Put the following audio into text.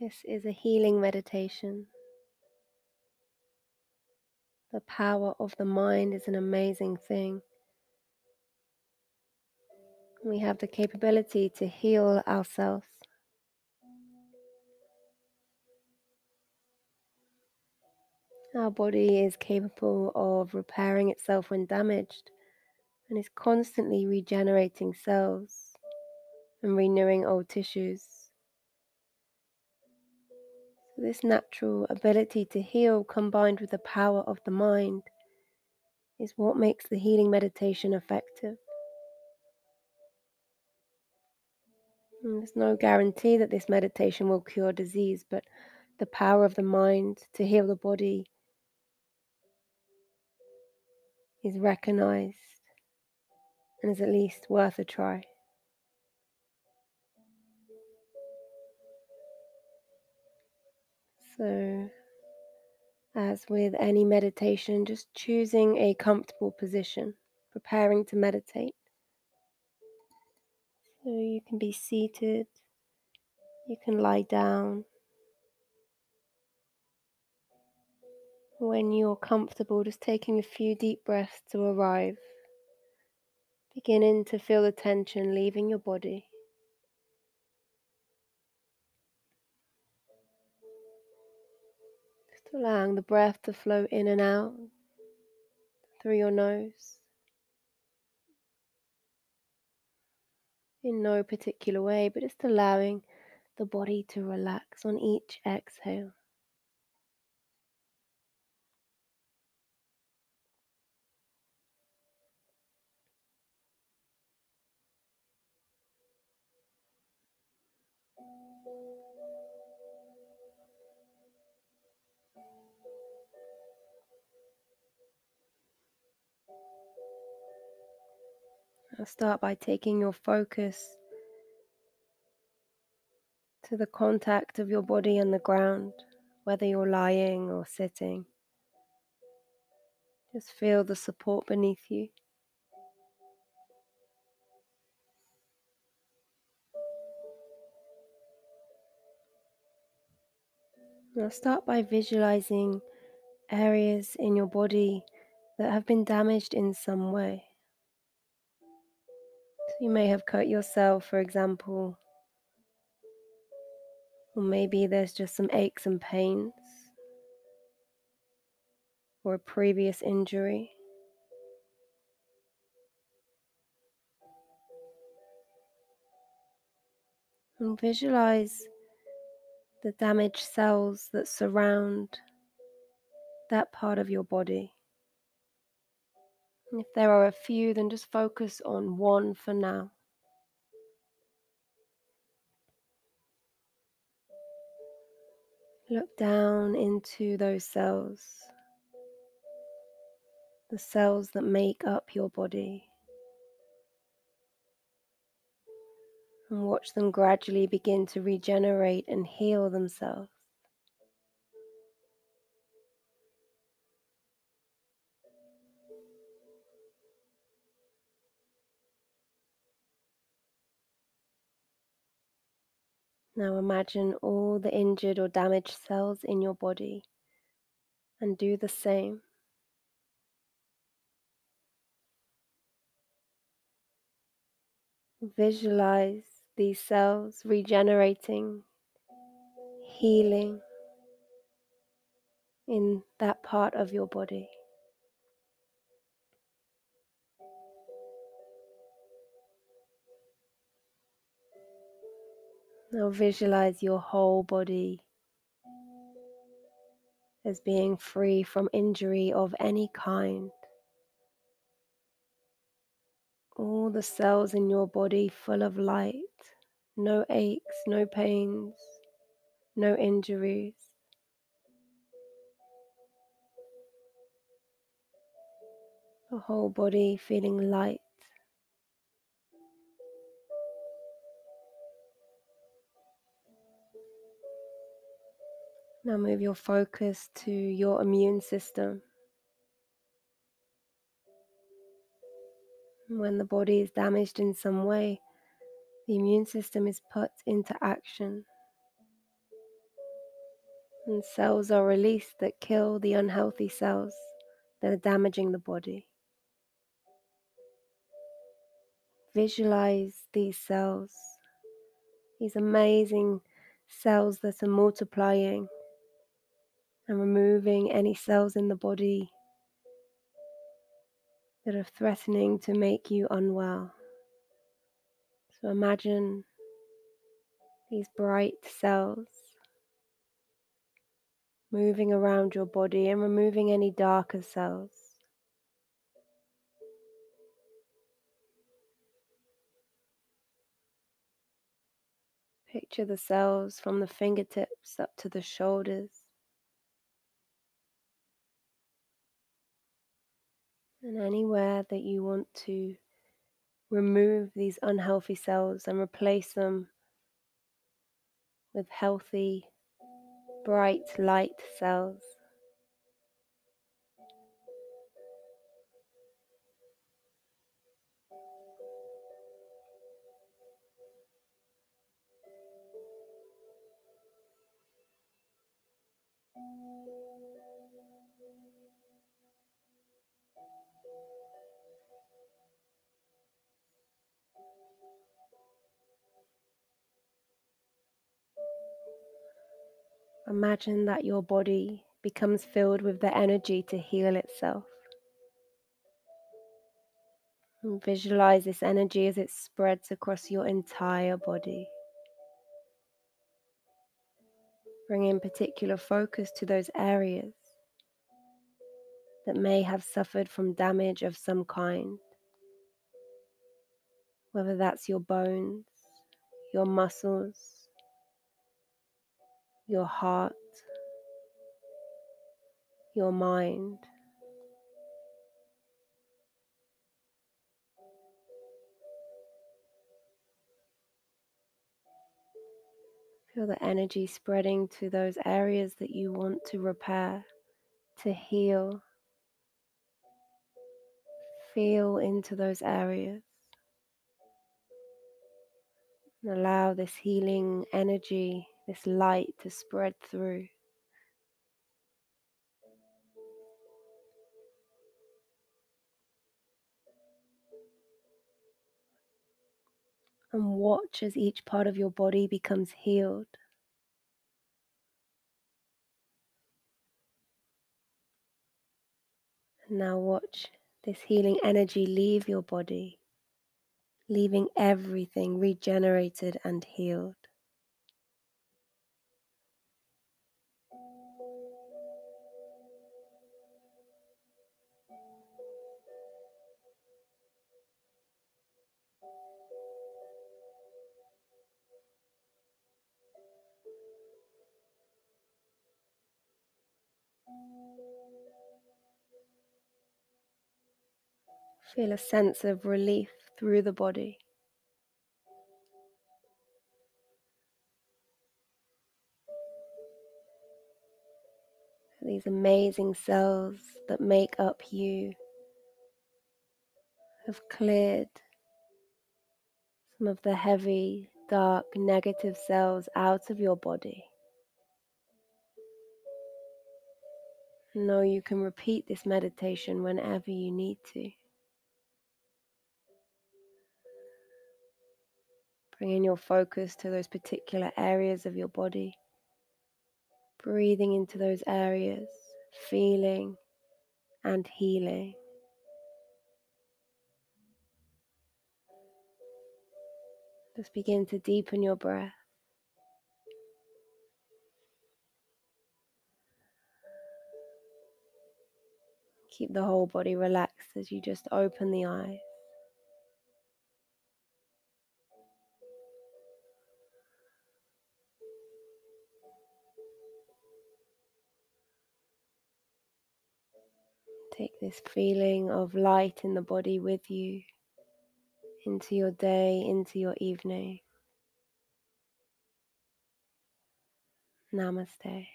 This is a healing meditation. The power of the mind is an amazing thing. We have the capability to heal ourselves. Our body is capable of repairing itself when damaged and is constantly regenerating cells and renewing old tissues. This natural ability to heal combined with the power of the mind is what makes the healing meditation effective. And there's no guarantee that this meditation will cure disease, but the power of the mind to heal the body is recognized and is at least worth a try. So, as with any meditation, just choosing a comfortable position, preparing to meditate. So, you can be seated, you can lie down. When you're comfortable, just taking a few deep breaths to arrive, beginning to feel the tension leaving your body. Just allowing the breath to flow in and out through your nose in no particular way, but just allowing the body to relax on each exhale. Start by taking your focus to the contact of your body and the ground, whether you're lying or sitting. Just feel the support beneath you. I'll start by visualizing areas in your body that have been damaged in some way. You may have cut yourself, for example, or maybe there's just some aches and pains, or a previous injury. And visualize the damaged cells that surround that part of your body. If there are a few, then just focus on one for now. Look down into those cells, the cells that make up your body, and watch them gradually begin to regenerate and heal themselves. Now imagine all the injured or damaged cells in your body and do the same. Visualize these cells regenerating, healing in that part of your body. Now visualize your whole body as being free from injury of any kind. All the cells in your body full of light, no aches, no pains, no injuries. The whole body feeling light. Now move your focus to your immune system. When the body is damaged in some way, the immune system is put into action. And cells are released that kill the unhealthy cells that are damaging the body. Visualize these cells, these amazing cells that are multiplying and removing any cells in the body that are threatening to make you unwell. So imagine these bright cells moving around your body and removing any darker cells. Picture the cells from the fingertips up to the shoulders. And anywhere that you want to remove these unhealthy cells and replace them with healthy, bright light cells. Imagine that your body becomes filled with the energy to heal itself. And visualize this energy as it spreads across your entire body. Bring in particular focus to those areas that may have suffered from damage of some kind, whether that's your bones, your muscles, your heart, your mind. Feel the energy spreading to those areas that you want to repair, to heal. Feel into those areas. And allow this healing energy this light to spread through. And watch as each part of your body becomes healed. And now watch this healing energy leave your body, leaving everything regenerated and healed. Feel a sense of relief through the body. These amazing cells that make up you have cleared some of the heavy, dark, negative cells out of your body. Know you can repeat this meditation whenever you need to. Bringing your focus to those particular areas of your body. Breathing into those areas, feeling and healing. Just begin to deepen your breath. Keep the whole body relaxed as you just open the eyes. Take this feeling of light in the body with you into your day, into your evening. Namaste.